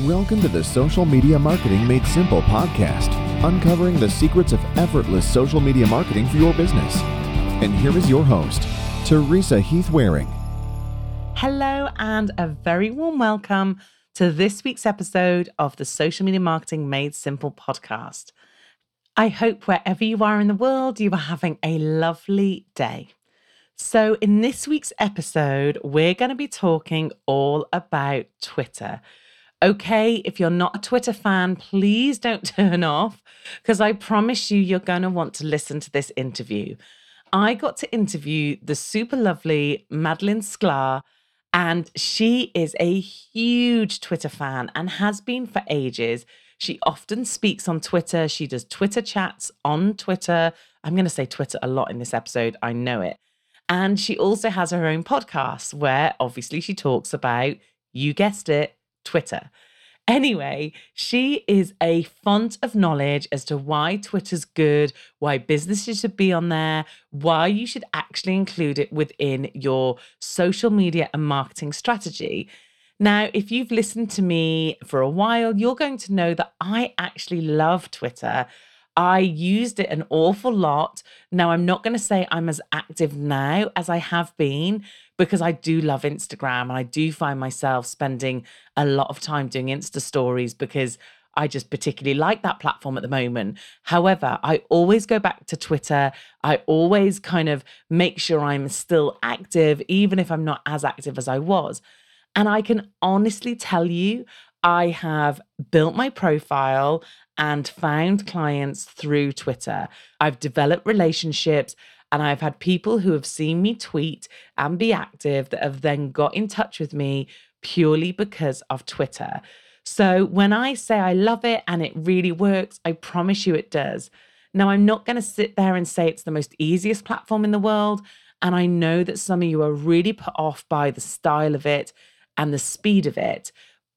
Welcome to the Social Media Marketing Made Simple podcast, uncovering the secrets of effortless social media marketing for your business. And here is your host, Teresa Heath Wareing. Hello, and a very warm welcome to this week's episode of the Social Media Marketing Made Simple podcast. I hope wherever you are in the world, you are having a lovely day. So, in this week's episode, we're going to be talking all about Twitter Okay, if you're not a Twitter fan, please don't turn off because I promise you, you're going to want to listen to this interview. I got to interview the super lovely Madalyn Sklar, and she is a huge Twitter fan and has been for ages. She often speaks on Twitter. She does Twitter chats on Twitter. I'm going to say Twitter a lot in this episode. I know it. And she also has her own podcast where obviously she talks about, you guessed it, Twitter. Anyway, she is a font of knowledge as to why Twitter's good, why businesses should be on there, why you should actually include it within your social media and marketing strategy. Now, if you've listened to me for a while, you're going to know that I actually love Twitter. I used it an awful lot. Now, I'm not going to say I'm as active now as I have been because I do love Instagram and I do find myself spending a lot of time doing Insta stories because I just particularly like that platform at the moment. However, I always go back to Twitter. I always kind of make sure I'm still active, even if I'm not as active as I was. And I can honestly tell you, I have built my profile and found clients through Twitter. I've developed relationships and I've had people who have seen me tweet and be active that have then got in touch with me purely because of Twitter. So when I say I love it and it really works, I promise you it does. Now, I'm not going to sit there and say it's the most easiest platform in the world. And I know that some of you are really put off by the style of it and the speed of it.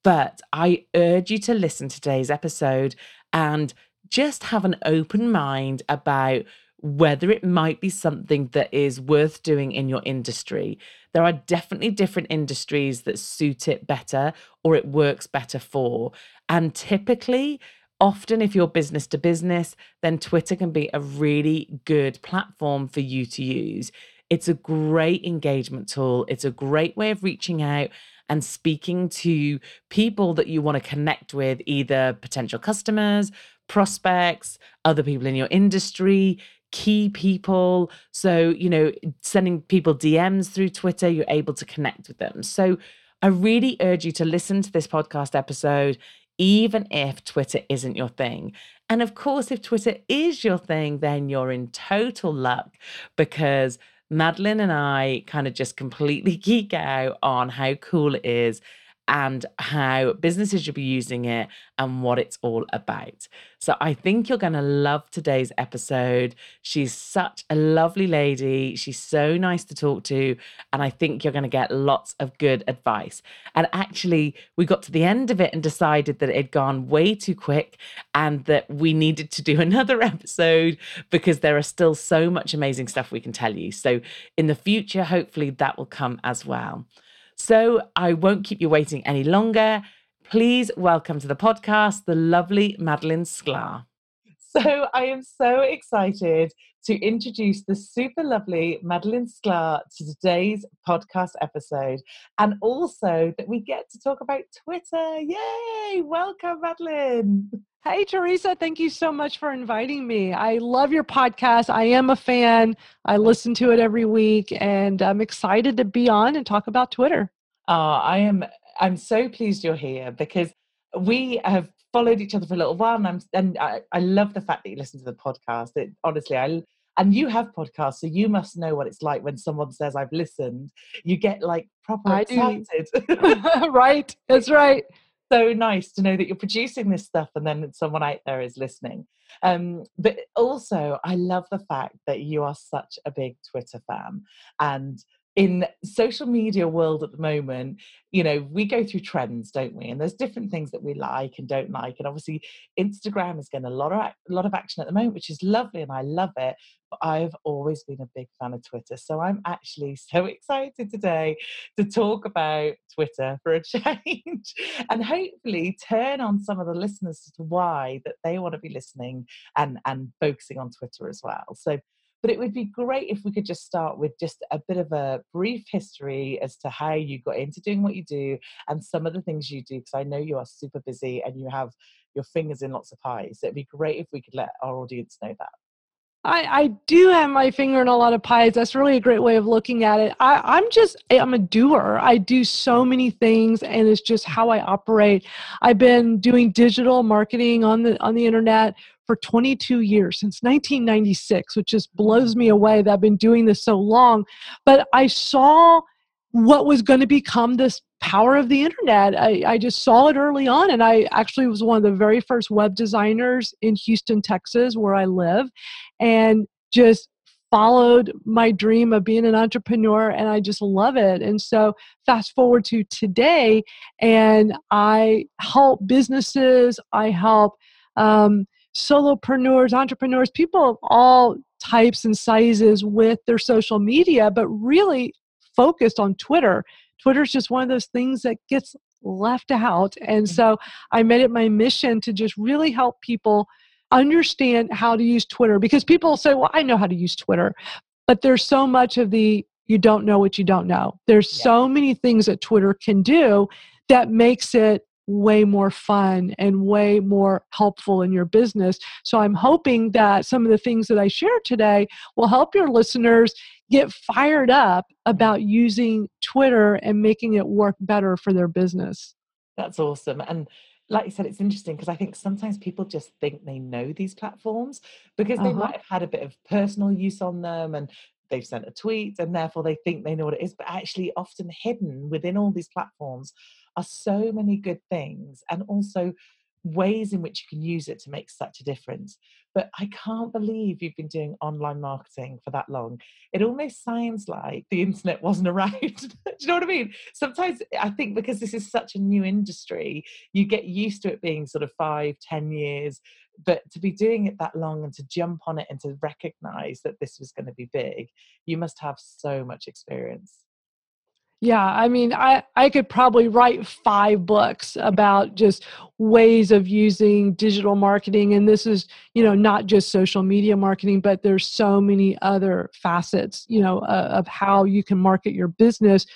But I urge you to listen to today's episode and just have an open mind about whether it might be something that is worth doing in your industry. There are definitely different industries that suit it better or it works better for. And typically, often if you're business to business, then Twitter can be a really good platform for you to use. It's a great engagement tool, it's a great way of reaching out and speaking to people that you want to connect with, either potential customers, prospects, other people in your industry, key people. So, you know, sending people DMs through Twitter, you're able to connect with them. So, I really urge you to listen to this podcast episode, even if Twitter isn't your thing. And of course, if Twitter is your thing, then you're in total luck because Madalyn and I kind of just completely geek out on how cool it is. And how businesses should be using it and what it's all about. So I think you're going to love today's episode. She's such a lovely lady. She's so nice to talk to. And I think you're going to get lots of good advice. And actually, we got to the end of it and decided that it had gone way too quick and that we needed to do another episode because there are still so much amazing stuff we can tell you. So in the future, hopefully, that will come as well. So I won't keep you waiting any longer. Please welcome to the podcast the lovely Madalyn Sklar. So I am so excited to introduce the super lovely Madalyn Sklar to today's podcast episode, and also that we get to talk about Twitter. Yay! Welcome, Madalyn. Hey, Teresa, thank you so much for inviting me. I love your podcast. I am a fan. I listen to it every week, and I'm excited to be on and talk about Twitter. Uh, I am. I'm so pleased you're here because we have followed each other for a little while, and I'm and I, I love the fact that you listen to the podcast. It honestly, I and you have podcasts, so you must know what it's like when someone says I've listened. You get like proper I excited. right, that's right. So nice to know that you're producing this stuff, and then someone out there is listening. Um, but also, I love the fact that you are such a big Twitter fan, and in social media world at the moment you know we go through trends don't we? And there's different things that we like and don't like and obviously instagram is getting a lot of a lot of action at the moment which is lovely and i love it but i've always been a big fan of twitter so i'm actually so excited today to talk about twitter for a change and hopefully turn on some of the listeners to why that they want to be listening and and focusing on twitter as well. So but it would be great if we could just start with just a bit of a brief history as to how you got into doing what you do and some of the things you do, because I know you are super busy and you have your fingers in lots of pies. So it'd be great if we could let our audience know that. I, I do have my finger in a lot of pies. That's really a great way of looking at it. I, I'm just, eh, I'm a doer. I do so many things and it's just how I operate. I've been doing digital marketing on the, on the internet for 22 years since 1996, which just blows me away that I've been doing this so long. But I saw what was going to become this power of the internet. I, I just saw it early on, and I actually was one of the very first web designers in Houston, Texas, where I live, and just followed my dream of being an entrepreneur and I just love it. And so fast forward to today and I help businesses, I help um, solopreneurs, entrepreneurs, people of all types and sizes with their social media, but really focused on Twitter. Twitter is just one of those things that gets left out. And mm-hmm. so I made it my mission to just really help people understand how to use Twitter because people say, well, I know how to use Twitter. But there's so much of the you don't know what you don't know. There's yeah. so many things that Twitter can do that makes it way more fun and way more helpful in your business. So I'm hoping that some of the things that I share today will help your listeners get fired up about using Twitter and making it work better for their business. That's awesome. And like you said, it's interesting because I think sometimes people just think they know these platforms because they uh-huh. might have had a bit of personal use on them and they've sent a tweet and therefore they think they know what it is. But actually, often hidden within all these platforms are so many good things and also ways in which you can use it to make such a difference. But I can't believe you've been doing online marketing for that long. It almost sounds like the internet wasn't around. Do you know what I mean? Sometimes eh, I think because this is such a new industry, you get used to it being sort of five, ten years. But to be doing it that long and to jump on it and to recognize that this was going to be big, you must have so much experience. Yeah, I mean, I, I could probably write five books about just ways of using digital marketing. And this is, you know, not just social media marketing, but there's so many other facets, you know, uh, of how you can market your business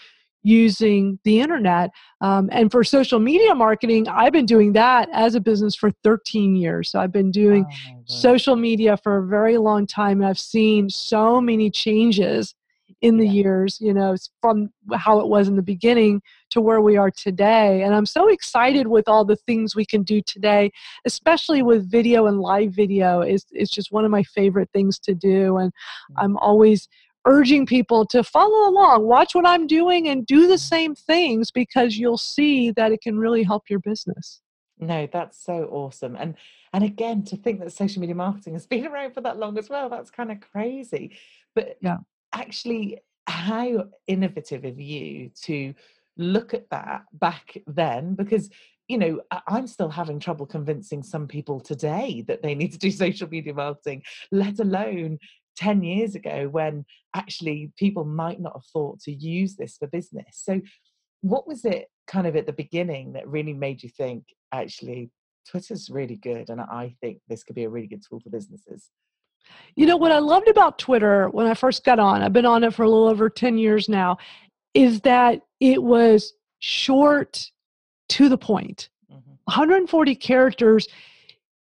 using the internet. Um, and for social media marketing, I've been doing that as a business for 13 years. So I've been doing oh, social media for a very long time. And I've seen so many changes in the years, you know, from how it was in the beginning to where we are today. And I'm so excited with all the things we can do today, especially with video and live video is is just one of my favorite things to do. And mm. I'm always urging people to follow along, watch what I'm doing, and do the same things because you'll see that it can really help your business. No, that's so awesome. And and again, to think that social media marketing has been around for that long as well, that's kind of crazy. But Yeah. Actually, how innovative of you to look at that back then? Because, you know, I'm still having trouble convincing some people today that they need to do social media marketing, let alone 10 years ago when actually people might not have thought to use this for business. So, what was it kind of at the beginning that really made you think, actually, Twitter's really good, and I think this could be a really good tool for businesses? You know, what I loved about Twitter when I first got on, I've been on it for a little over 10 years now, is that it was short to the point. Mhm. 140 characters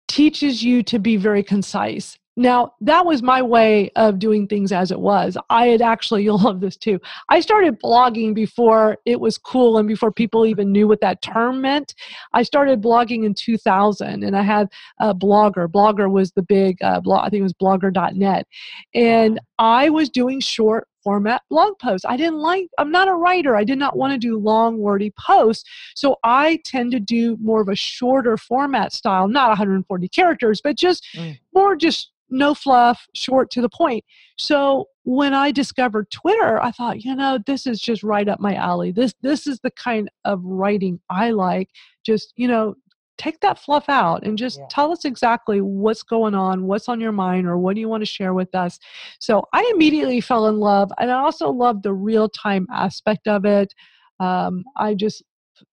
teaches you to be very concise. Now, that was my way of doing things as it was. I had actually, you'll love this too. I started blogging before it was cool and before people even knew what that term meant. I started blogging in 2000 and I had a blogger. Blogger was the big uh, blog, I think it was blogger.net. And I was doing short format blog posts. I didn't like, I'm not a writer. I did not want to do long, wordy posts. So I tend to do more of a shorter format style, not 140 characters, but just Mm. more just no fluff, short to the point. So when I discovered Twitter, I thought, you know, this is just right up my alley. This this is the kind of writing I like. Just, you know, take that fluff out and just Yeah. tell us exactly what's going on, what's on your mind, or what do you want to share with us. So I immediately fell in love, and I also loved the real time aspect of it. Um, I just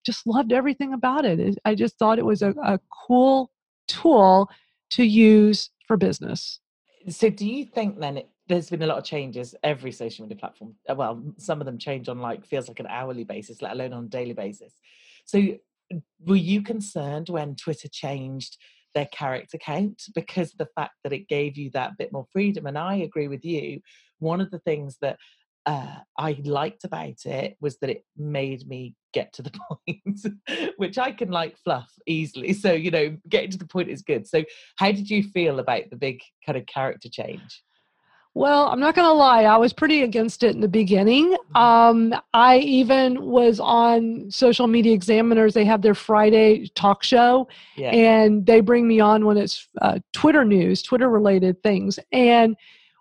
just loved everything about it. I just thought it was a, a cool tool to use for business. So, do you think then it, there's been a lot of changes every social media platform? uh, Well, some of them change on like feels like an hourly basis, let alone on a daily basis. So, were you concerned when Twitter changed their character count because the fact that it gave you that bit more freedom? And I agree with you. One of the things that uh, I liked about it was that it made me get to the point, which I can like fluff easily. So, you know, getting to the point is good. So, how did you feel about the big kind of character change? Well, I'm not going to lie, I was pretty against it in the beginning. Um, I even was on Social Media Examiners. They have their Friday talk show, Yeah. and they bring me on when it's uh, Twitter news, Twitter related things. And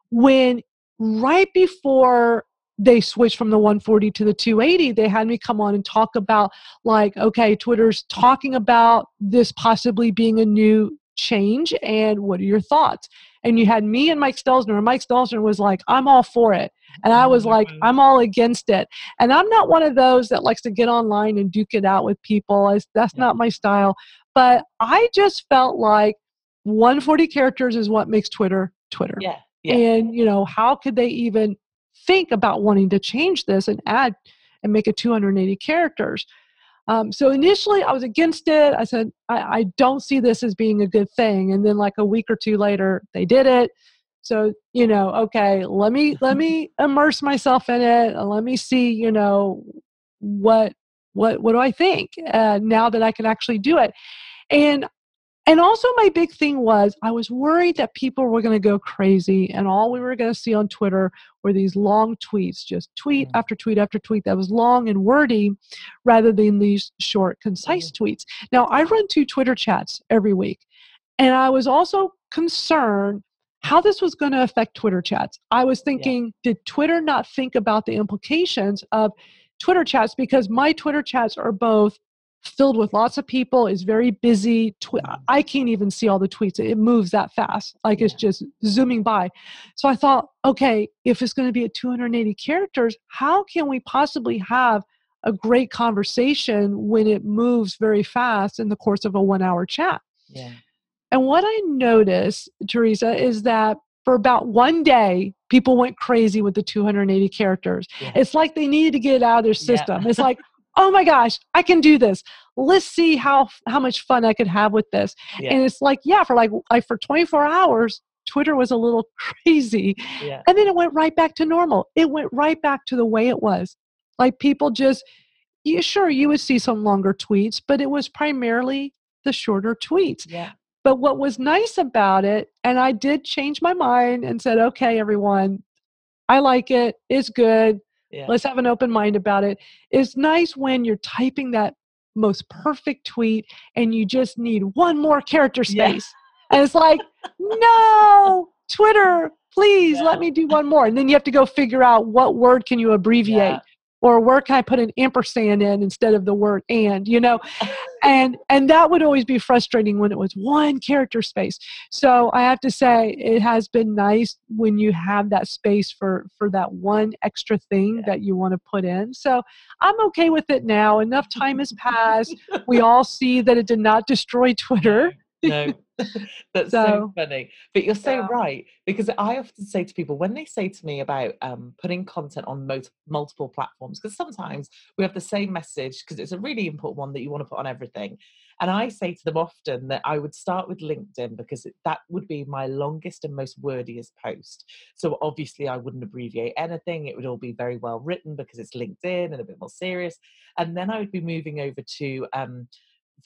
when right before they switched from the 140 to the 280, they had me come on and talk about, like, okay, Twitter's talking about this possibly being a new change, and what are your thoughts? And you had me and Mike Stelzner, and Mike Stelzner was like, I'm all for it. And I was like, mm-hmm. I'm all against it. And I'm not one of those that likes to get online and duke it out with people. That's Yeah. not my style. But I just felt like 140 characters is what makes Twitter Twitter. yeah. Yeah. And, you know, how could they even think about wanting to change this and add and make it 280 characters? Um, so initially, I was against it. I said, I, I don't see this as being a good thing. And then, like a week or two later, they did it. So you know, okay, let me let me immerse myself in it. and Let me see, you know, what what what do I think uh, now that I can actually do it? And and also my big thing was I was worried that people were going to go crazy and all we were going to see on Twitter were these long tweets, just tweet Mm. after tweet after tweet that was long and wordy rather than these short, concise tweets. Now, I run two Twitter chats every week, and I was also concerned how this was going to affect Twitter chats. I was thinking, did Twitter not think about the implications of Twitter chats because my Twitter chats are both filled with lots of people is very busy Mhm. i can't even see all the tweets it moves that fast like it's just zooming by so i thought okay if it's going to be at 280 characters how can we possibly have a great conversation when it moves very fast in the course of a one hour chat Yeah. and what I noticed, Teresa, is that for about one day, people went crazy with the 280 characters. Yeah. It's like they needed to get it out of their Yeah. system. It's like, oh my gosh, I can do this. Let's see how how much fun I could have with this. Yeah. And it's like, yeah, for like like for 24 hours, Twitter was a little crazy. Yeah. And then it went right back to normal. It went right back to the way it was. Like people just, you sure you would see some longer tweets, but it was primarily the shorter tweets. Yeah. But what was nice about it, and I did change my mind and said, okay, everyone, I like it. It's good. Yeah. Let's have an open mind about it. It's nice when you're typing that most perfect tweet and you just need one more character Yeah. space. And it's like, no, Twitter, please Yeah. let me do one more. And then you have to go figure out what word can you abbreviate Yeah. Or where can I put an ampersand in instead of the word and, you know? and and that would always be frustrating when it was one character space. So I have to say it has been nice when you have that space for for that one extra thing Yeah. that you want to put in. So I'm okay with it now. Enough time has passed. We all see that it did not destroy Twitter. No, that's so, So, funny. But you're so yeah. right because I often say to people when they say to me about um, putting content on mul- multiple platforms, because sometimes we have the same message because it's a really important one that you want to put on everything. And I say to them often that I would start with LinkedIn because it, that would be my longest and most wordiest post. So obviously, I wouldn't abbreviate anything. It would all be very well written because it's LinkedIn and a bit more serious. And then I would be moving over to um,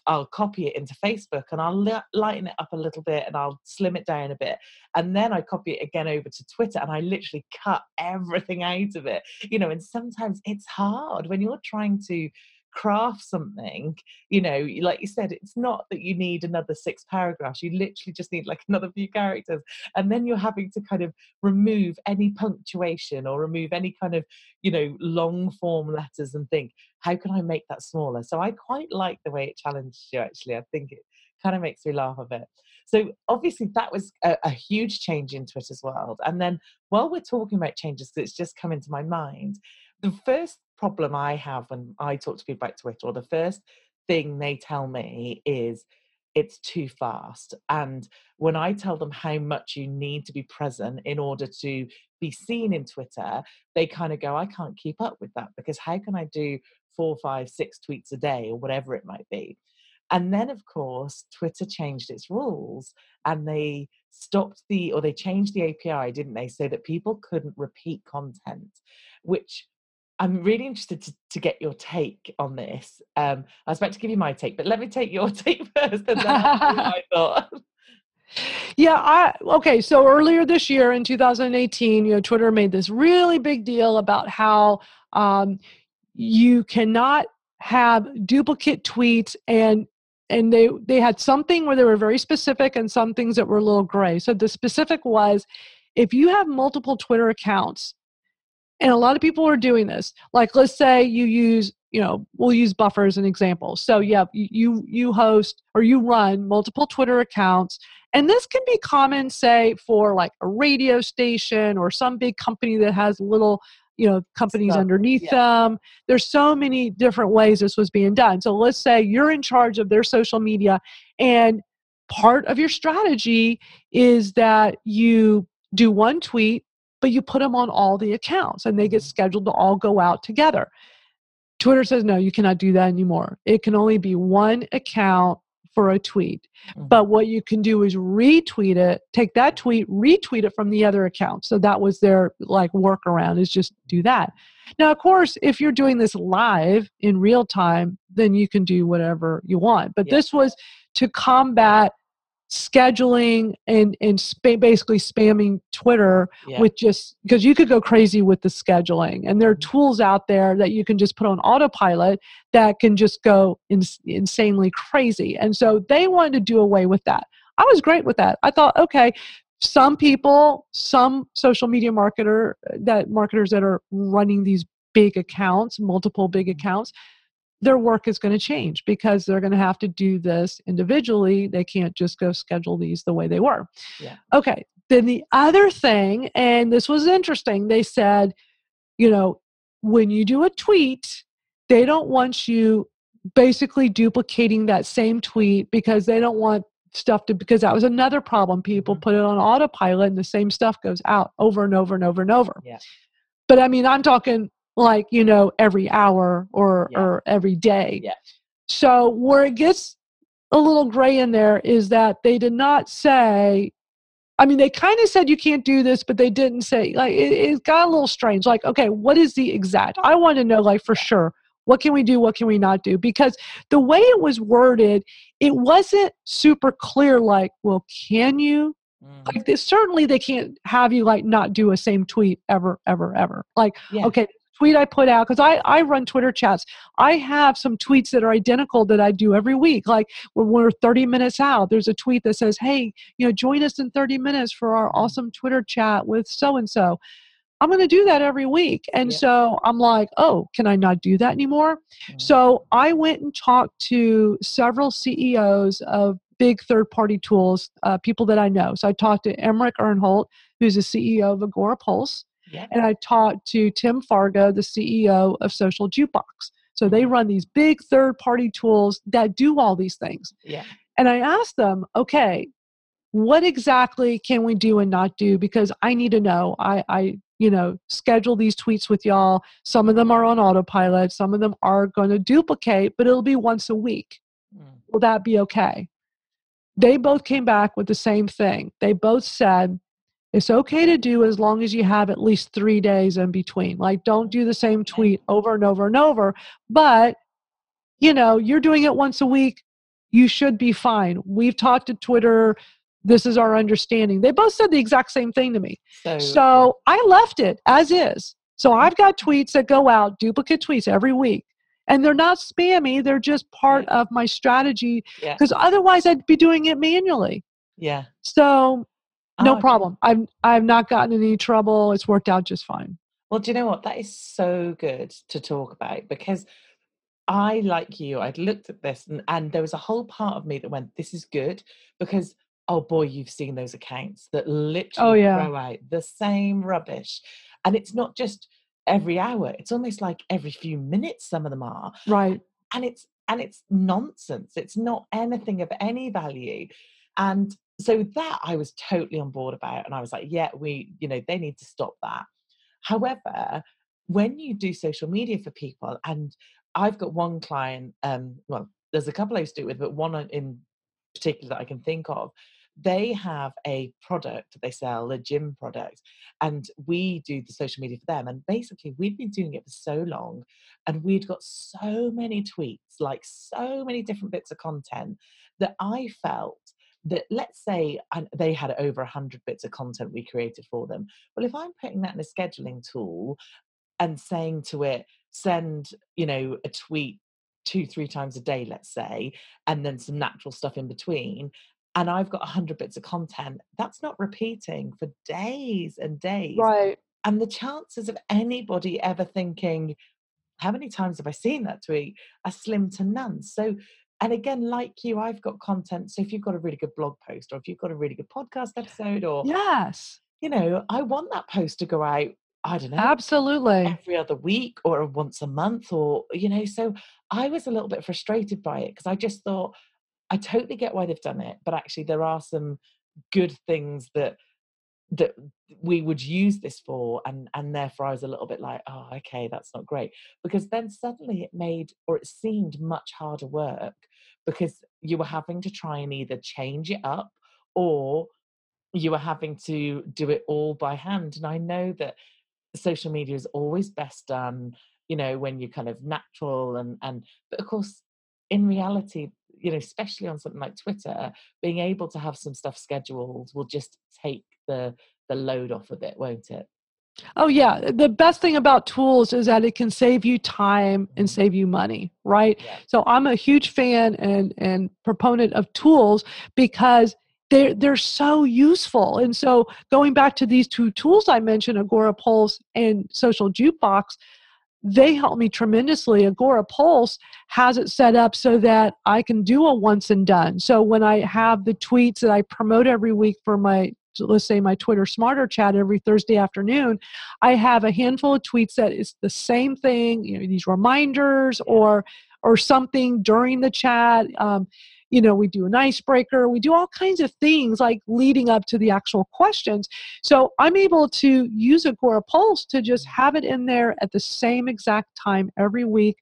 I'll copy it into Facebook and I'll li- lighten it up a little bit and I'll slim it down a bit. And then I copy it again over to Twitter and I literally cut everything out of it. You know, and sometimes it's hard when you're trying to craft something, you know, like you said, it's not that you need another six paragraphs. You literally just need like another few characters. And then you're having to kind of remove any punctuation or remove any kind of, you know, long form letters and think, how can I make that smaller? So I quite like the way it challenges you, actually. I think it kind of makes me laugh a bit. So obviously that was a, a huge change in Twitter's world. And then while we're talking about changes it's just come into my mind, the first problem I have when I talk to people about Twitter, or the first thing they tell me is it's too fast. And when I tell them how much you need to be present in order to be seen in Twitter, they kind of go, I can't keep up with that because how can I do four, five, six tweets a day or whatever it might be? And then, of course, Twitter changed its rules and they stopped the, or they changed the API, didn't they? So that people couldn't repeat content, which I'm really interested to, to get your take on this. Um, I was about to give you my take, but let me take your take first and then I'll tell you what I thought. Yeah, I okay, so earlier this year in 2018, you know, Twitter made this really big deal about how um, you cannot have duplicate tweets and and they they had something where they were very specific and some things that were a little gray. So the specific was if you have multiple Twitter accounts, and a lot of people are doing this. Like let's say you use, you know, we'll use Buffer as an example. So yeah, you you host or you run multiple Twitter accounts and this can be common, say, for like a radio station or some big company that has little, you know, companies Stuff, underneath yeah. them. There's so many different ways this was being done. So let's say you're in charge of their social media, and part of your strategy is that you do one tweet, but you put them on all the accounts and they get Mhm. scheduled to all go out together. Twitter says, no, you cannot do that anymore. It can only be one account for a tweet. Mhm. But what you can do is retweet it, take that tweet, retweet it from the other account. So that was their like workaround is just do that. Now, of course, if you're doing this live in real time, then you can do whatever you want. But Yeah. this was to combat scheduling and and spa- basically spamming Twitter Yeah. with just because you could go crazy with the scheduling and there are Mhm. tools out there that you can just put on autopilot that can just go ins- insanely crazy and so they wanted to do away with that i was great with that i thought okay some people some social media marketer that marketers that are running these big accounts multiple big Mhm. accounts their work is going to change because they're going to have to do this individually they can't just go schedule these the way they were Yeah. okay then the other thing and this was interesting they said you know when you do a tweet they don't want you basically duplicating that same tweet because they don't want stuff to because that was another problem people Mhm. put it on autopilot and the same stuff goes out over and over and over and over Yeah. but i mean i'm talking like you know every hour or Yeah. or every day Yeah. so where it gets a little gray in there is that they did not say I mean, they kind of said you can't do this, but they didn't say like it, it got a little strange. Like, okay, what is the exact? I want to know, like, for sure, what can we do, what can we not do? Because the way it was worded, it wasn't super clear. Like, well, can you Mm. Like, they, certainly they can't have you like not do a same tweet ever, ever, ever. Like, Yeah. okay, tweet I put out because I I run Twitter chats. I have some tweets that are identical that I do every week. Like when we're 30 minutes out, there's a tweet that says, "Hey, you know, join us in 30 minutes for our awesome Twitter chat with so and so." I'm going to do that every week. And Yeah. so I'm like, "Oh, can I not do that anymore?" Mm. So I went and talked to several CEOs of big third party tools, uh, people that I know. So I talked to Emeric Ernoult, who's the CEO of Agora Pulse, yeah. and I talked to Tim Fargo, the CEO of Social Jukebox. So they run these big third party tools that do all these things. Yeah. And I asked them, okay, what exactly can we do and not do? Because I need to know. I, I, you know, schedule these tweets with y'all. Some of them are on autopilot. Some of them are going to duplicate, but it'll be once a week. Mm. Will that be okay? They both came back with the same thing. They both said, it's okay to do as long as you have at least three days in between. Like, don't do the same tweet over and over and over. But, you know, you're doing it once a week. You should be fine. We've talked to Twitter. This is our understanding. They both said the exact same thing to me. So, So I left it as is. So I've got tweets that go out, duplicate tweets every week. And they're not spammy, they're just part Yeah. of my strategy yeah. because otherwise I'd be doing it manually. Yeah. So no Oh, problem. I've I've not gotten any trouble. It's worked out just fine. Well, do you know what? That is so good to talk about because I, like you, I'd looked at this and, and there was a whole part of me that went, this is good because, oh boy, you've seen those accounts that oh, literally yeah. throw out the same rubbish. And it's not just every hour, it's almost like every few minutes, some of them are. Right. and it's and it's nonsense it's not anything of any value and so that i was totally on board about and i was like yeah we you know they need to stop that. However when you do social media for people and i've got one client um well there's a couple i used to do it with but one in particular that i can think of they have a product that they sell a gym product and we do the social media for them and basically we'd been doing it for so long and we'd got so many tweets like so many different bits of content that i felt that let's say they had over 100 bits of content we created for them well if i'm putting that in a scheduling tool and saying to it send you know a tweet two three times a day let's say and then some natural stuff in between and i've got 100 bits of content that's not repeating for days and days. Right. and the chances of anybody ever thinking how many times have i seen that tweet? are slim to none. So and again like you i've got content so if you've got a really good blog post or if you've got a really good podcast episode or Yes. you know i want that post to go out i don't know Absolutely. every other week or once a month or you know so i was a little bit frustrated by it because i just thought i totally get why they've done it but actually there are some good things that that we would use this for and and therefore i was a little bit like oh okay that's not great because then suddenly it made or it seemed much harder work because you were having to try and either change it up or you were having to do it all by hand and i know that social media is always best done you know when you're kind of natural and and but of course in reality you know especially on something like twitter being able to have some stuff scheduled will just take the the load off of it won't it Oh yeah, the best thing about tools is that it can save you time and mm-hmm. save you money, right? yeah So I'm a huge fan and and proponent of tools because they're they're so useful. And so going back to these two tools I mentioned, Agora Pulse and Social Jukebox, they help me tremendously. Agora Pulse has it set up so that I can do a once and done. So when I have the tweets that I promote every week for my let's say my Twitter Smarter chat every Thursday afternoon, I have a handful of tweets that is the same thing, you know, these reminders or or something during the chat. Um, you know, we do an icebreaker, we do all kinds of things like leading up to the actual questions. So I'm able to use Agora Pulse to just have it in there at the same exact time every week,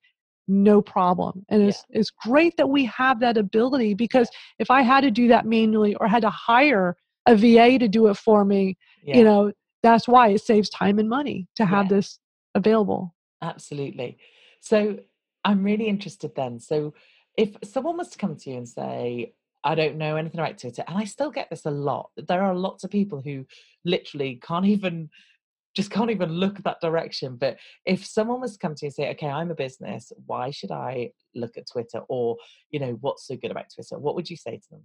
no problem. And it's, it's great that we have that ability because if I had to do that manually or had to hire a VA to do it for me, yeah you know, that's why it saves time and money to have Yeah. this available. absolutely so i'm really interested then so if someone was to come to you and say I don't know anything about Twitter. And I still get this a lot. There are lots of people who literally can't even just can't even look that direction. But if someone was to come to you and say, okay, I'm a business, why should I look at Twitter? Or, you know, what's so good about Twitter? What would you say to them?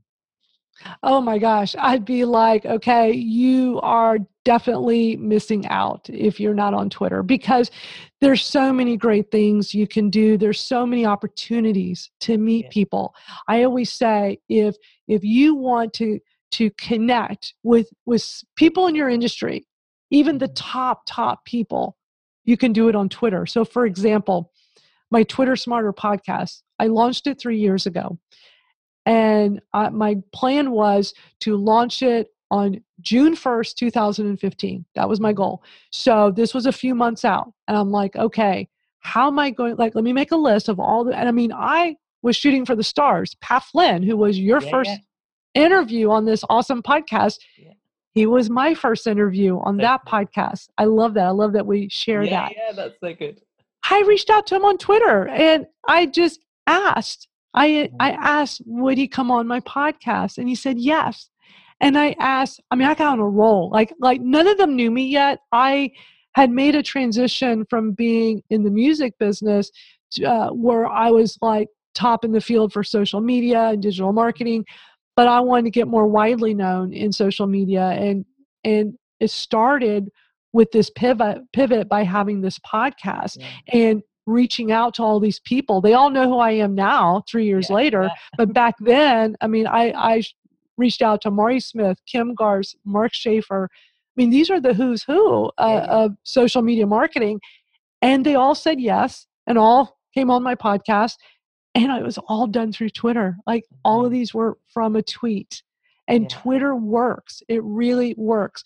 Oh my gosh, I'd be like, okay, you are definitely missing out if you're not on Twitter because there's so many great things you can do. There's so many opportunities to meet Yeah. people. I always say if if you want to to connect with with people in your industry, even the Mhm. top top people, you can do it on Twitter. So for example, my Twitter Smarter podcast, I launched it 3 years ago and uh, my plan was to launch it on June 1st, 2015. That was my Mhm. goal. So this was a few months out. And I'm like, okay, how am I going? Like, let me make a list of all the, and I mean, I was shooting for the stars. Pat Flynn, who was your Yeah, first yeah, interview on this awesome podcast, yeah. he was my first interview on that podcast. I love that. I love that we share that. yeah, that's so good. I reached out to him on Twitter and I just asked. I I asked, would he come on my podcast? And he said yes. And I asked, I mean, I got on a roll. Like like none of them knew me yet. I had made a transition from being in the music business to, uh, where I was like top in the field for social media and digital marketing, but I wanted to get more widely known in social media and and it started with this pivot pivot by having this podcast Yeah, and reaching out to all these people. They all know who I am now, three years yeah, later. yeah. But back then, I mean, I, I reached out to Mari Smith, Kim Garst, Mark Schaefer. I mean, these are the who's who uh, Yeah, of social media marketing. And they all said yes and all came on my podcast. And it was all done through Twitter. Like all of Mhm. these were from a tweet. And. Twitter works. It really works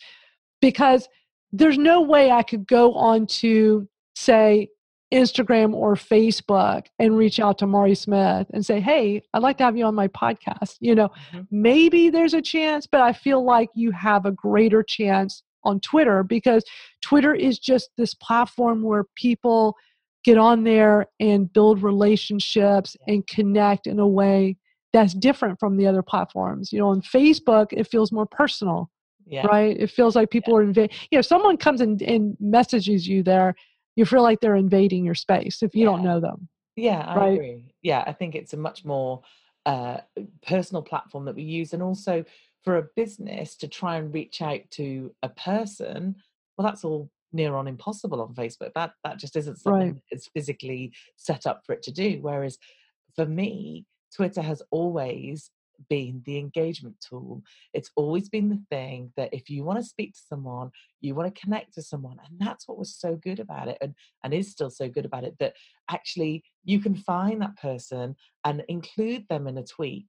because there's no way I could go on to say Instagram or Facebook and reach out to Mari Smith and say, "Hey, I'd like to have you on my podcast." You know, Mhm. maybe there's a chance, but I feel like you have a greater chance on Twitter because Twitter is just this platform where people get on there and build relationships and connect in a way that's different from the other platforms. You know, on Facebook, it feels more personal Yeah. right? It feels like people are invading. You know, if someone comes and, and messages you there, you feel like they're invading your space if you don't know them, Yeah, I right? agree. Yeah, I think it's a much more uh, personal platform that we use. And also for a business to try and reach out to a person, well, that's all near on impossible on Facebook. That that just isn't Right. something that's physically set up for it to do. Whereas for me, Twitter has always been the engagement tool. It's always been the thing that if you want to speak to someone, you want to connect to someone. And that's what was so good about it and, and is still so good about it that actually you can find that person and include them in a tweet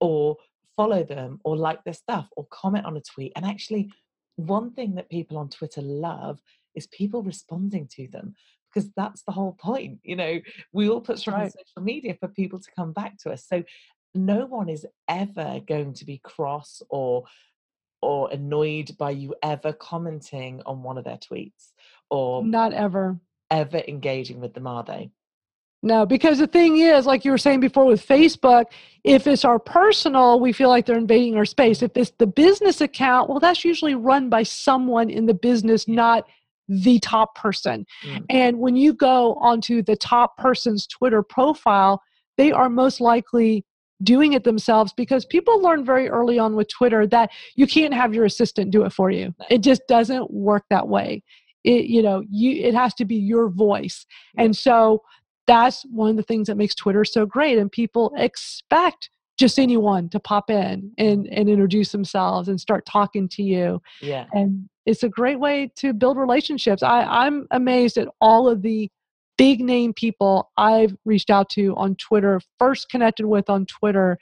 or follow them or like their stuff or comment on a tweet. And actually, one thing that people on Twitter love is people responding to them because that's the whole point. You know, we all put stuff on social media for people to come back to us. So no one is ever going to be cross or or annoyed by you ever commenting on one of their tweets or Not ever. ever engaging with them, are they? No, because the thing is, like you were saying before with Facebook, if it's our personal, we feel like they're invading our space. If it's the business account, well, that's usually run by someone in the business, not the top person. Mm. And when you go onto the top person's Twitter profile, they are most likely doing it themselves because people learn very early on with Twitter that you can't have your assistant do it for you. It just doesn't work that way. It you know, you it has to be your voice. And so that's one of the things that makes Twitter so great and people expect just anyone to pop in and, mm-hmm. and introduce themselves and start talking to you Yeah. and it's a great way to build relationships. I, I'm amazed at all of the big name people I've reached out to on Twitter, first connected with on Twitter,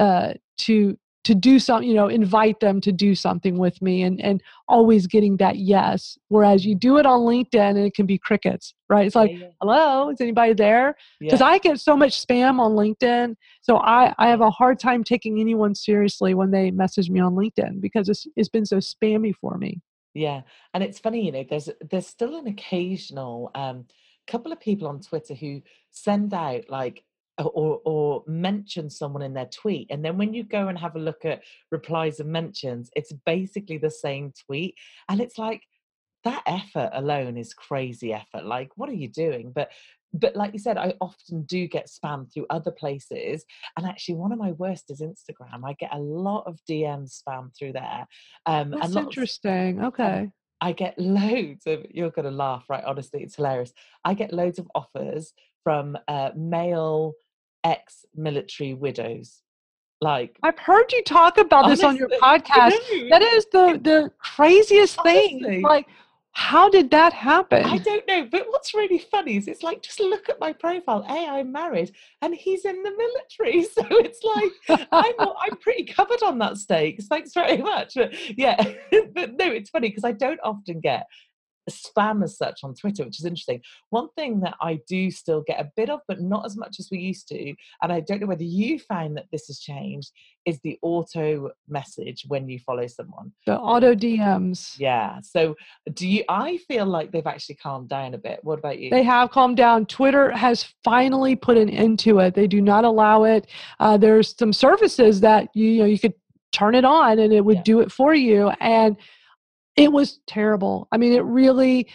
uh, to to do something, you know, invite them to do something with me, and and always getting that yes. Whereas you do it on LinkedIn and it can be crickets, right? It's like, yeah, yeah. hello, is anybody there? Because yeah. I get so much spam on LinkedIn, so I I have a hard time taking anyone seriously when they message me on LinkedIn because it's it's been so spammy for me. Yeah, and it's funny, you know, there's there's still an occasional um couple of people on Twitter who send out like or, or mention someone in their tweet. And then when you go and have a look at replies and mentions, it's basically the same tweet. And it's like, that effort alone is crazy effort. Like, what are you doing? But but like you said, I often do get spam through other places. And actually, one of my worst is Instagram. I get a lot of DM spam through there. Um, That's and interesting. Of, okay. Um, I get loads of. You're gonna laugh, right? Honestly, it's hilarious. I get loads of offers from uh, male ex-military widows like I've heard you talk about honestly, this on your podcast. That is the the craziest honestly, thing. Like how did that happen? I don't know. But what's really funny is it's like, just look at my profile. A, I'm married and he's in the military. So it's like, I'm, I'm pretty covered on that stakes. Thanks very much. But yeah, but no, it's funny because I don't often get spam as such on Twitter, which is interesting. One thing that I do still get a bit of, but not as much as we used to, and I don't know whether you find that this has changed, is the auto message when you follow someone. The auto DMs. Yeah. So do you I feel like they've actually calmed down a bit. What about you? They have calmed down. Twitter has finally put an end to it. They do not allow it. Uh, there's some services that you, you know you could turn it on and it would yeah. do it for you. And it was terrible. I mean, it really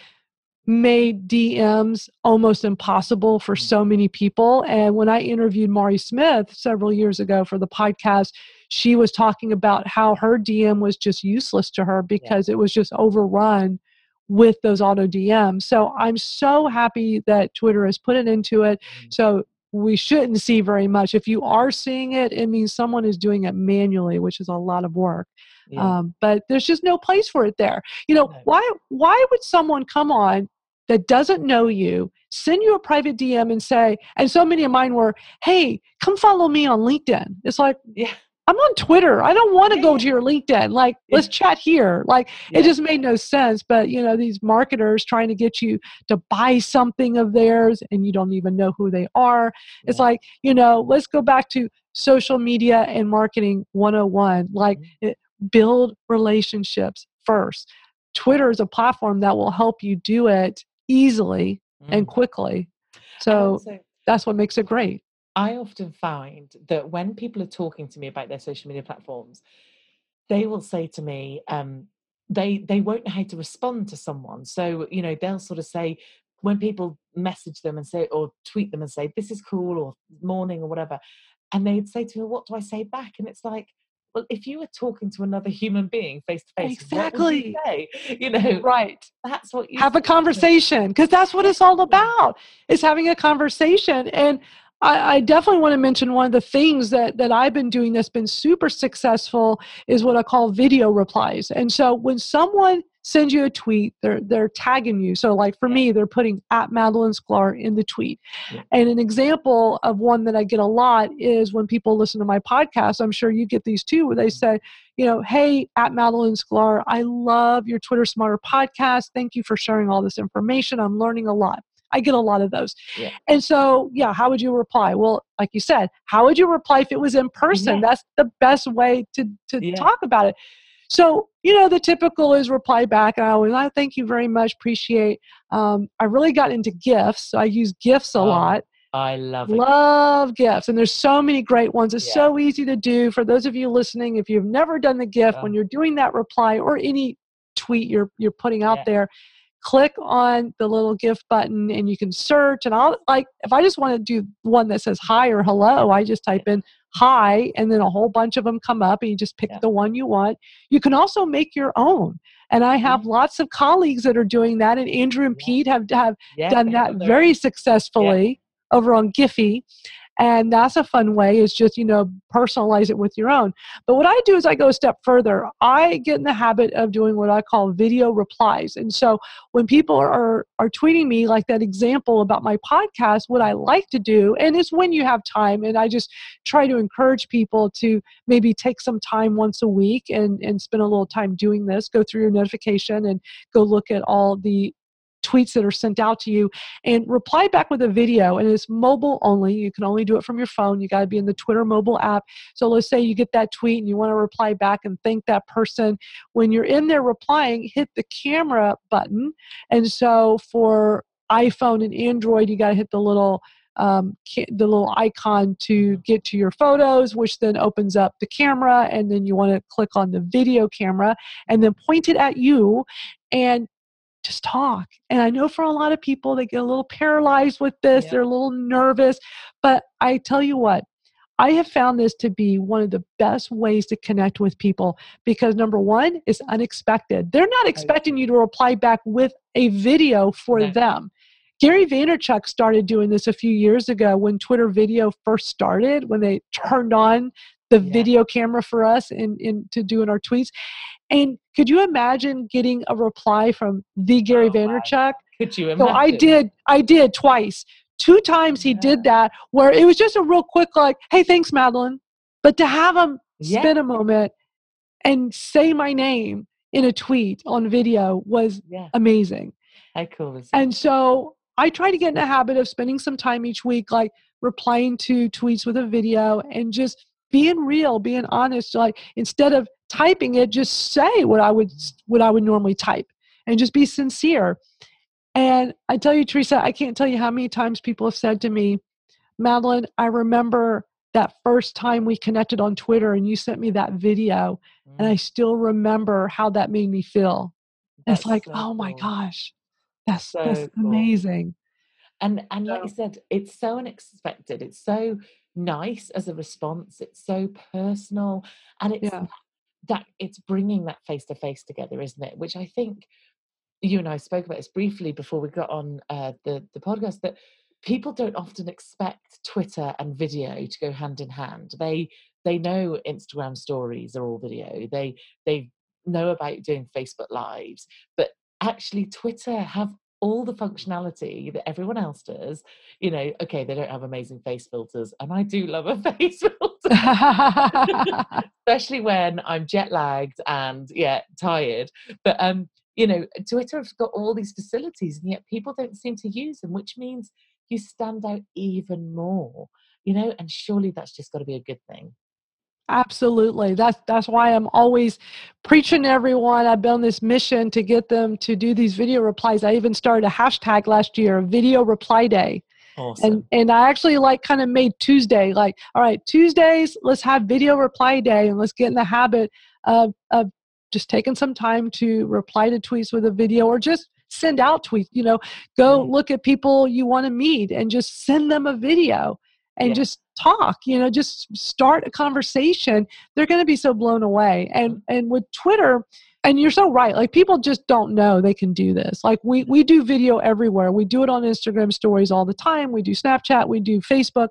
made DMs almost impossible for mm. so many people. And when I interviewed Mari Smith several years ago for the podcast, she was talking about how her DM was just useless to her because yeah. it was just overrun with those auto DMs. So I'm so happy that Twitter has put it into it. Mm-hmm. So we shouldn't see very much. If you are seeing it, it means someone is doing it manually, which is a lot of work. Yeah. Um, but there's just no place for it there. You know, why why would someone come on that doesn't know you, send you a private DM and say, and so many of mine were, hey, come follow me on LinkedIn. It's like, yeah. I'm on Twitter. I don't want to go to your LinkedIn. Like, let's chat here. Like, yeah. it just made no sense. But, you know, these marketers trying to get you to buy something of theirs and you don't even know who they are. It's like, you know, let's go back to social media and marketing 101. Like, mm-hmm. it, build relationships first. Twitter is a platform that will help you do it easily mm. and quickly. So that's what makes it great. I often find that when people are talking to me about their social media platforms, they will say to me, um, they they won't know how to respond to someone. So you know they'll sort of say when people message them and say or tweet them and say this is cool or morning or whatever, and they'd say to me, what do I say back? And it's like well, if you were talking to another human being face to face, exactly, you, you, know, right? That's what you have a conversation because that's what it's all about. Is having a conversation, and I, I, definitely want to mention one of the things that that I've been doing that's been super successful is what I call video replies. And so when someone send you a tweet. They're they're tagging you. So like for me, they're putting at Madalyn Sklar in the tweet. Yeah. And an example of one that I get a lot is when people listen to my podcast. I'm sure you get these too, where they mm-hmm. say, you know, hey, at Madalyn Sklar, I love your Twitter Smarter podcast. Thank you for sharing all this information. I'm learning a lot. I get a lot of those. Yeah. And so, yeah, how would you reply? Well, like you said, how would you reply if it was in person? Yeah. That's the best way to to yeah. talk about it. So, you know, the typical is reply back. And I always, I thank you very much, appreciate. Um, I really got into GIFs. So I use GIFs a oh, lot. I love it. Love GIFs. And there's so many great ones. It's yeah. so easy to do. For those of you listening, if you've never done the GIF, oh. when you're doing that reply or any tweet you're you're putting out yeah. there, click on the little GIF button and you can search and I'll like if I just want to do one that says hi or hello, I just type in hi and then a whole bunch of them come up and you just pick yeah. the one you want. You can also make your own. And I have mm-hmm. lots of colleagues that are doing that and Andrew and yeah. Pete have have yeah, done that very successfully over on Giphy and that's a fun way is just you know personalize it with your own. But what i do is i go a step further. I get in the habit of doing what i call video replies. And so when people are are tweeting me like that example about my podcast what i like to do and it's when you have time and i just try to encourage people to maybe take some time once a week and and spend a little time doing this go through your notification and go look at all the tweets that are sent out to you and reply back with a video and it's mobile only. You can only do it from your phone. You got to be in the twitter mobile app. So let's say you get that tweet and you want to reply back and thank that person. When you're in there replying hit the camera button. And so for iphone and android you got to hit the little um, the little icon to get to your photos, which then opens up the camera, and then you want to click on the video camera and then point it at you. And just talk. And I know for a lot of people, they get a little paralyzed with this, Yeah. they're a little nervous. But I tell you what, I have found this to be one of the best ways to connect with people because number one is unexpected. They're not expecting you to reply back with a video for No. them. Gary Vaynerchuk started doing this a few years ago when Twitter video first started, when they turned on the Yeah. video camera for us in, in to do in our tweets. And could you imagine getting a reply from the Gary Oh. Vaynerchuk? Could you So imagine? I did, I did twice. Two times he did that where it was just a real quick like, hey, thanks, Madalyn. But to have him Yeah. spend a moment and say my name in a tweet on video was Yeah. amazing. How cool is that? And so I try to get in the habit of spending some time each week, like replying to tweets with a video and just being real, being honest. Like instead of typing it, just say what I would what I would normally type and just be sincere. And I tell you, Teresa, I can't tell you how many times people have said to me, Madalyn, I remember that first time we connected on Twitter and you sent me that video, and I Mm, still remember how that made me feel. And it's like, so oh my cool. gosh, that's So that's cool. amazing. And and like you said, it's so unexpected. It's so nice as a response. It's so personal, and it's yeah, that it's bringing that face to face together, isn't it? Which I think you and I spoke about this briefly before we got on uh, the the podcast. That people don't often expect Twitter and video to go hand in hand. They they know Instagram stories are all video. They they know about doing Facebook lives, but actually Twitter have all the functionality that everyone else does. You know, okay, they don't have amazing face filters, and I do love a face filter especially when I'm jet lagged and yeah, tired. But um, you know, Twitter has got all these facilities, and yet people don't seem to use them, which means you stand out even more. You know, and surely that's just got to be a good thing. Absolutely. That's that's why I'm always preaching to everyone. I've been on this mission to get them to do these video replies. I even started a hashtag last year, video reply day. Awesome. And and I actually like kind of made Tuesday like, all right, Tuesdays, let's have video reply day and let's get in the habit of of just taking some time to reply to tweets with a video or just send out tweets, you know, go Mm. look at people you want to meet and just send them a video and Yeah. just talk, you know, just start a conversation. They're going to be so blown away. And and with Twitter, and you're so right. Like people just don't know they can do this. Like we we do video everywhere. We do it on Instagram stories all the time. We do Snapchat, we do Facebook,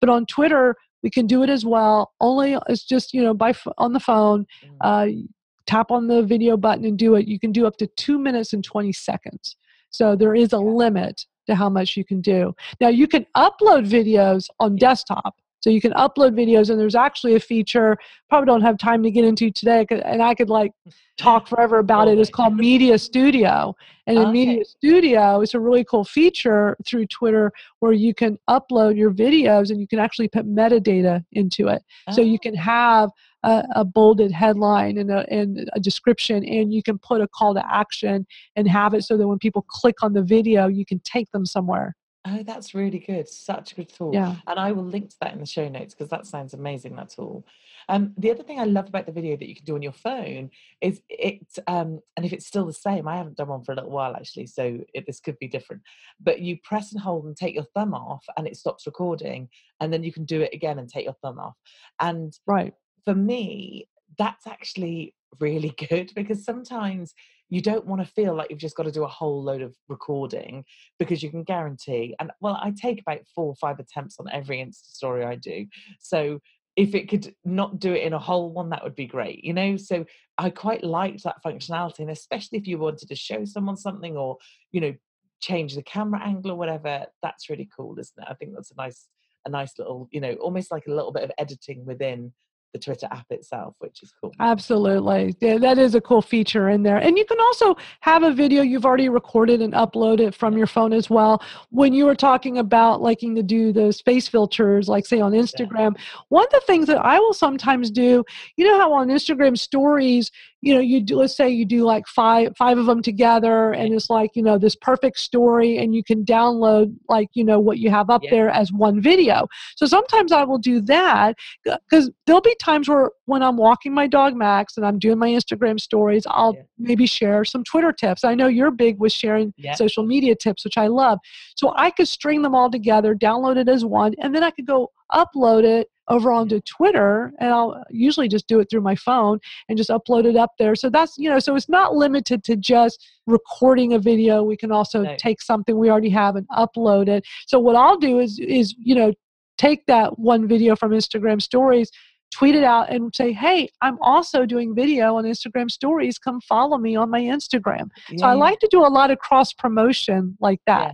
but on Twitter we can do it as well. Only it's just, you know, by on the phone, Mm. uh tap on the video button and do it. You can do up to 2 minutes and 20 seconds. So there is a limit to how much you can do. Now you can upload videos on desktop. So you can upload videos and there's actually a feature probably don't have time to get into today, and I could like talk forever about it. It's called Media Studio. And in Okay. Media Studio, it's a really cool feature through Twitter where you can upload your videos and you can actually put metadata into it. So you can Oh, have a, a bolded headline and a, and a description, and you can put a call to action and have it so that when people click on the video, you can take them somewhere. Oh, that's really good. Such a good tool. Yeah. And I will link to that in the show notes because that sounds amazing, that tool. Um, the other thing I love about the video that you can do on your phone is it, um, and if it's still the same, I haven't done one for a little while actually, so it, this could be different. But you press and hold and take your thumb off, and it stops recording, and then you can do it again and take your thumb off. And Right. for me, that's actually really good because sometimes you don't want to feel like you've just got to do a whole load of recording because you can guarantee. And well, I take about four or five attempts on every Insta story I do. So if it could not do it in a whole one, that would be great, you know? So I quite liked that functionality. And especially if you wanted to show someone something or, you know, change the camera angle or whatever, that's really cool, isn't it? I think that's a nice, a nice little, you know, almost like a little bit of editing within the Twitter app itself, which is cool. Absolutely. Yeah, that is a cool feature in there. And you can also have a video you've already recorded and upload it from your phone as well. When you were talking about liking to do those face filters, like say on Instagram, one of the things that I will sometimes do, you know how on Instagram stories, you know you do let's say you do like five five of them together and it's like you know this perfect story and you can download like you know what you have up Yeah. there as one video so sometimes i will do that because there'll be times where when i'm walking my dog max and i'm doing my instagram stories i'll Yeah. maybe share some twitter tips i know you're big with sharing Yeah. social media tips which i love so i could string them all together download it as one and then i could go upload it over onto twitter and i'll usually just do it through my phone and just upload it up there. So that's, you know, so it's not limited to just recording a video. We can also No. take something we already have and upload it. So what I'll do is is, you know, take that one video from Instagram stories, tweet it out and say, "Hey, I'm also doing video on Instagram stories. Come follow me on my Instagram." So I like to do a lot of cross promotion like Yeah.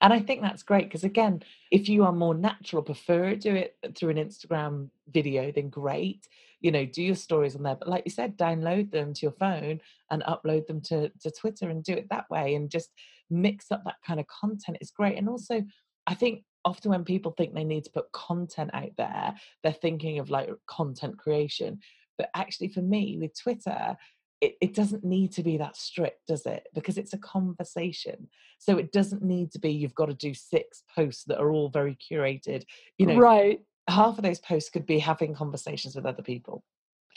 And I think that's great because, again, if you are more natural, prefer to do it through an Instagram video, then great. You know, do your stories on there. But like you said, download them to your phone and upload them to, to Twitter and do it that way and just mix up that kind of content is great. And also, I think often when people think they need to put content out there, they're thinking of like content creation. But actually, for me, with Twitter, it, it doesn't need to be that strict, does it? Because it's a conversation. So it doesn't need to be you've got to do six posts that are all very curated. You know, right. half of those posts could be having conversations with other people.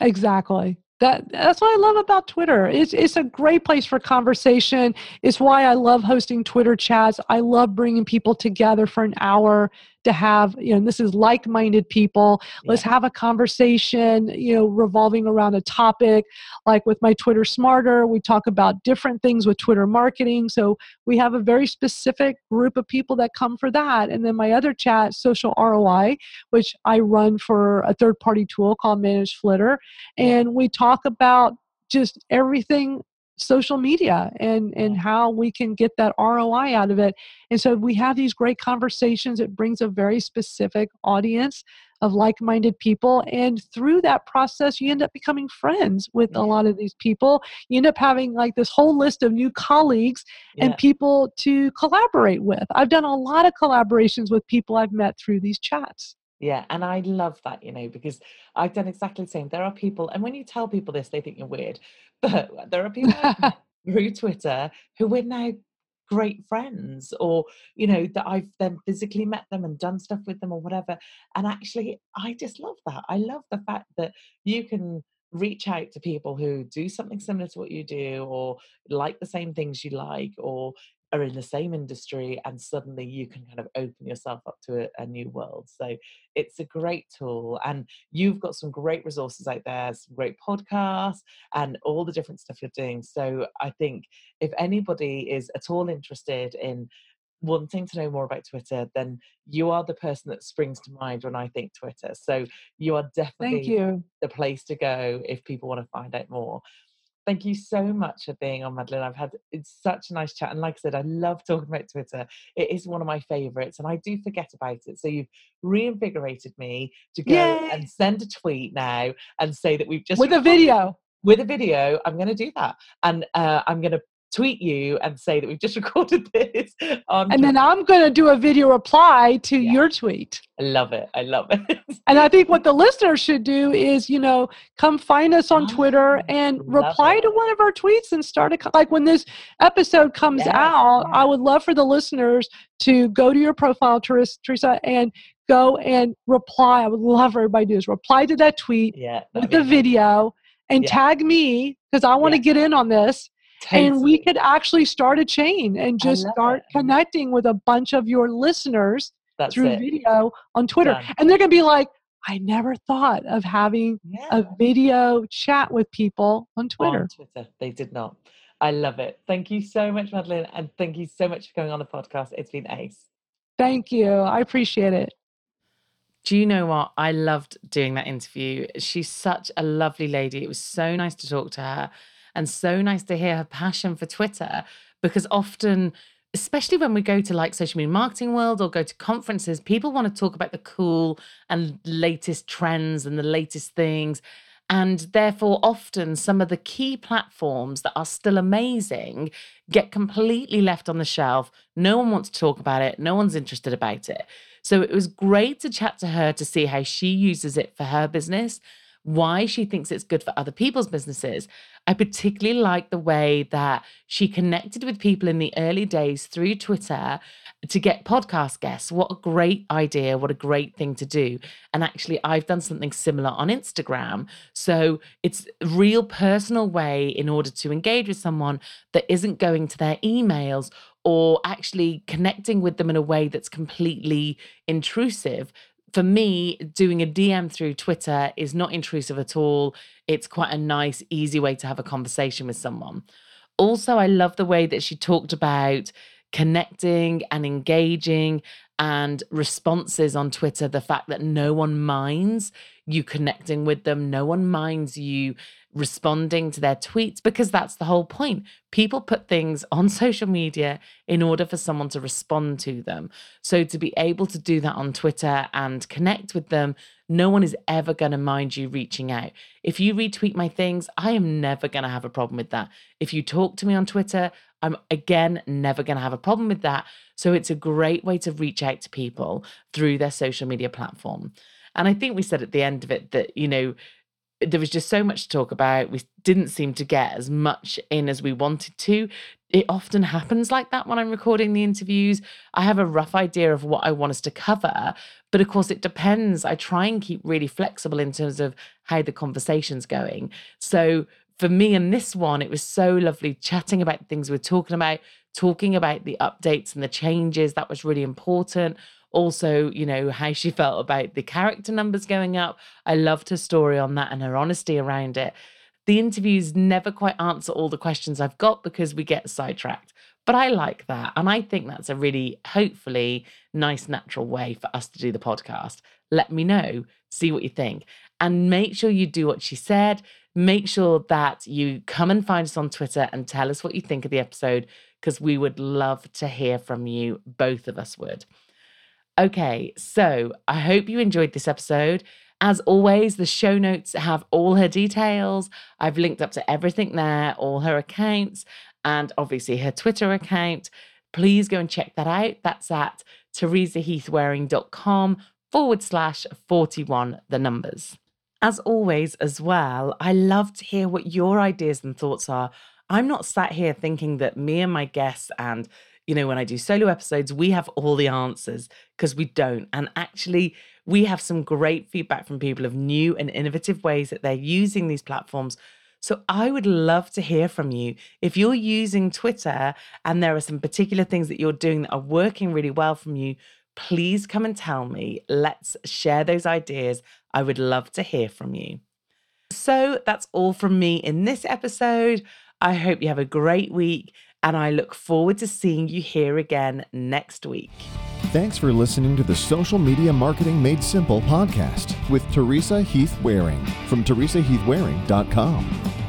Exactly. That that's what I love about Twitter. It's it's a great place for conversation. It's why I love hosting Twitter chats. I love bringing people together for an hour to have, you know, and this is like-minded people. Let's have a conversation, you know, revolving around a topic. Like with my Twitter Smarter, we talk about different things with Twitter marketing. So we have a very specific group of people that come for that. And then my other chat, Social ROI, which I run for a third-party tool called ManageFlitter and we talk about just everything social media and and how we can get that ROI out of it. And so we have these great conversations. It brings a very specific audience of like-minded people and through that process you end up becoming friends with Yeah. a lot of these people. You end up having like this whole list of new colleagues and people to collaborate with. I've done a lot of collaborations with people I've met through these chats. Yeah, and I love that, you know, because I've done exactly the same. There are people, and when you tell people this, they think you're weird. But there are people through Twitter who we're now great friends, or you know, that I've then physically met them and done stuff with them or whatever. And actually, I just love that. I love the fact that you can reach out to people who do something similar to what you do, or like the same things you like, or are in the same industry, and suddenly you can kind of open yourself up to a, a new world. So it's a great tool and you've got some great resources out there some great podcasts and all the different stuff you're doing so i think if anybody is at all interested in wanting to know more about twitter then you are the person that springs to mind when i think twitter so you are definitely Thank you. the place to go if people want to find out more Thank you so much for being on, Madalyn. I've had it's such a nice chat, and like I said, I love talking about Twitter. It is one of my favourites, and I do forget about it. So you've reinvigorated me to go Yay. and send a tweet now and say that we've just With a video. with a video. I'm going to do that, and uh, I'm going to tweet you and say that we've just recorded this. On And then I'm going to do a video reply to Yeah. your tweet. I love it. I love it. And I think what the listeners should do is, you know, come find us on Twitter Ah, and love reply it. to one of our tweets and start a, like when this episode comes Yes, out, I would love for the listeners to go to your profile, Teres- Teresa, and go and reply. I would love for everybody to do is reply to that tweet yeah, with the video and Yeah. tag me because I want to Yeah. get in on this. And we could actually start a chain and just start it. Mm-hmm. connecting with a bunch of your listeners That's through it. video on Twitter. Done. And they're going to be like, I never thought of having Yeah. a video chat with people on Twitter. On Twitter. They did not. I love it. Thank you so much, Madalyn. And thank you so much for coming on the podcast. It's been ace. Thank you. I appreciate it. Do you know what? I loved doing that interview. She's such a lovely lady. It was so nice to talk to her and so nice to hear her passion for Twitter because often, especially when we go to like social media marketing world or go to conferences, people want to talk about the cool and latest trends and the latest things. And therefore, often some of the key platforms that are still amazing get completely left on the shelf. No one wants to talk about it, no one's interested about it. So it was great to chat to her to see how she uses it for her business. Why she thinks it's good for other people's businesses. I particularly like the way that she connected with people in the early days through Twitter to get podcast guests. What a great idea. What a great thing to do. And actually, I've done something similar on Instagram. So it's a real personal way in order to engage with someone that isn't going to their emails or actually connecting with them in a way that's completely intrusive. For me, doing a DM through Twitter is not intrusive at all. It's quite a nice, easy way to have a conversation with someone. Also, I love the way that she talked about connecting and engaging and responses on Twitter, the fact that no one minds you connecting with them, no one minds you responding to their tweets because that's the whole point. People put things on social media in order for someone to respond to them. So to be able to do that on Twitter and connect with them, no one is ever going to mind you reaching out. If you retweet my things, I am never going to have a problem with that. If you talk to me on Twitter, I'm again never going to have a problem with that. So it's a great way to reach out to people through their social media platform. And I think we said at the end of it that, you know, there was just so much to talk about. We didn't seem to get as much in as we wanted to. It often happens like that when I'm recording the interviews. I have a rough idea of what I want us to cover, but of course, it depends. I try and keep really flexible in terms of how the conversation's going. So, for me in this one, it was so lovely chatting about the things we we're talking about, talking about the updates and the changes. That was really important also, you know, how she felt about the character numbers going up. I loved her story on that and her honesty around it. The interviews never quite answer all the questions I've got because we get sidetracked. But I like that. And I think that's a really, hopefully, nice, natural way for us to do the podcast. Let me know, see what you think. And make sure you do what she said. Make sure that you come and find us on Twitter and tell us what you think of the episode because we would love to hear from you. Both of us would. Okay, so I hope you enjoyed this episode. As always, the show notes have all her details. I've linked up to everything there, all her accounts, and obviously her Twitter account. Please go and check that out. That's at teresaheathwareing.com forward slash 41 the numbers. As always, as well, I love to hear what your ideas and thoughts are. I'm not sat here thinking that me and my guests and you know, when I do solo episodes, we have all the answers because we don't. And actually, we have some great feedback from people of new and innovative ways that they're using these platforms. So I would love to hear from you. If you're using Twitter and there are some particular things that you're doing that are working really well from you, please come and tell me. Let's share those ideas. I would love to hear from you. So that's all from me in this episode. I hope you have a great week and I look forward to seeing you here again next week. Thanks for listening to the Social Media Marketing Made Simple podcast with Teresa Heath Wareing from teresaheathwareing.com.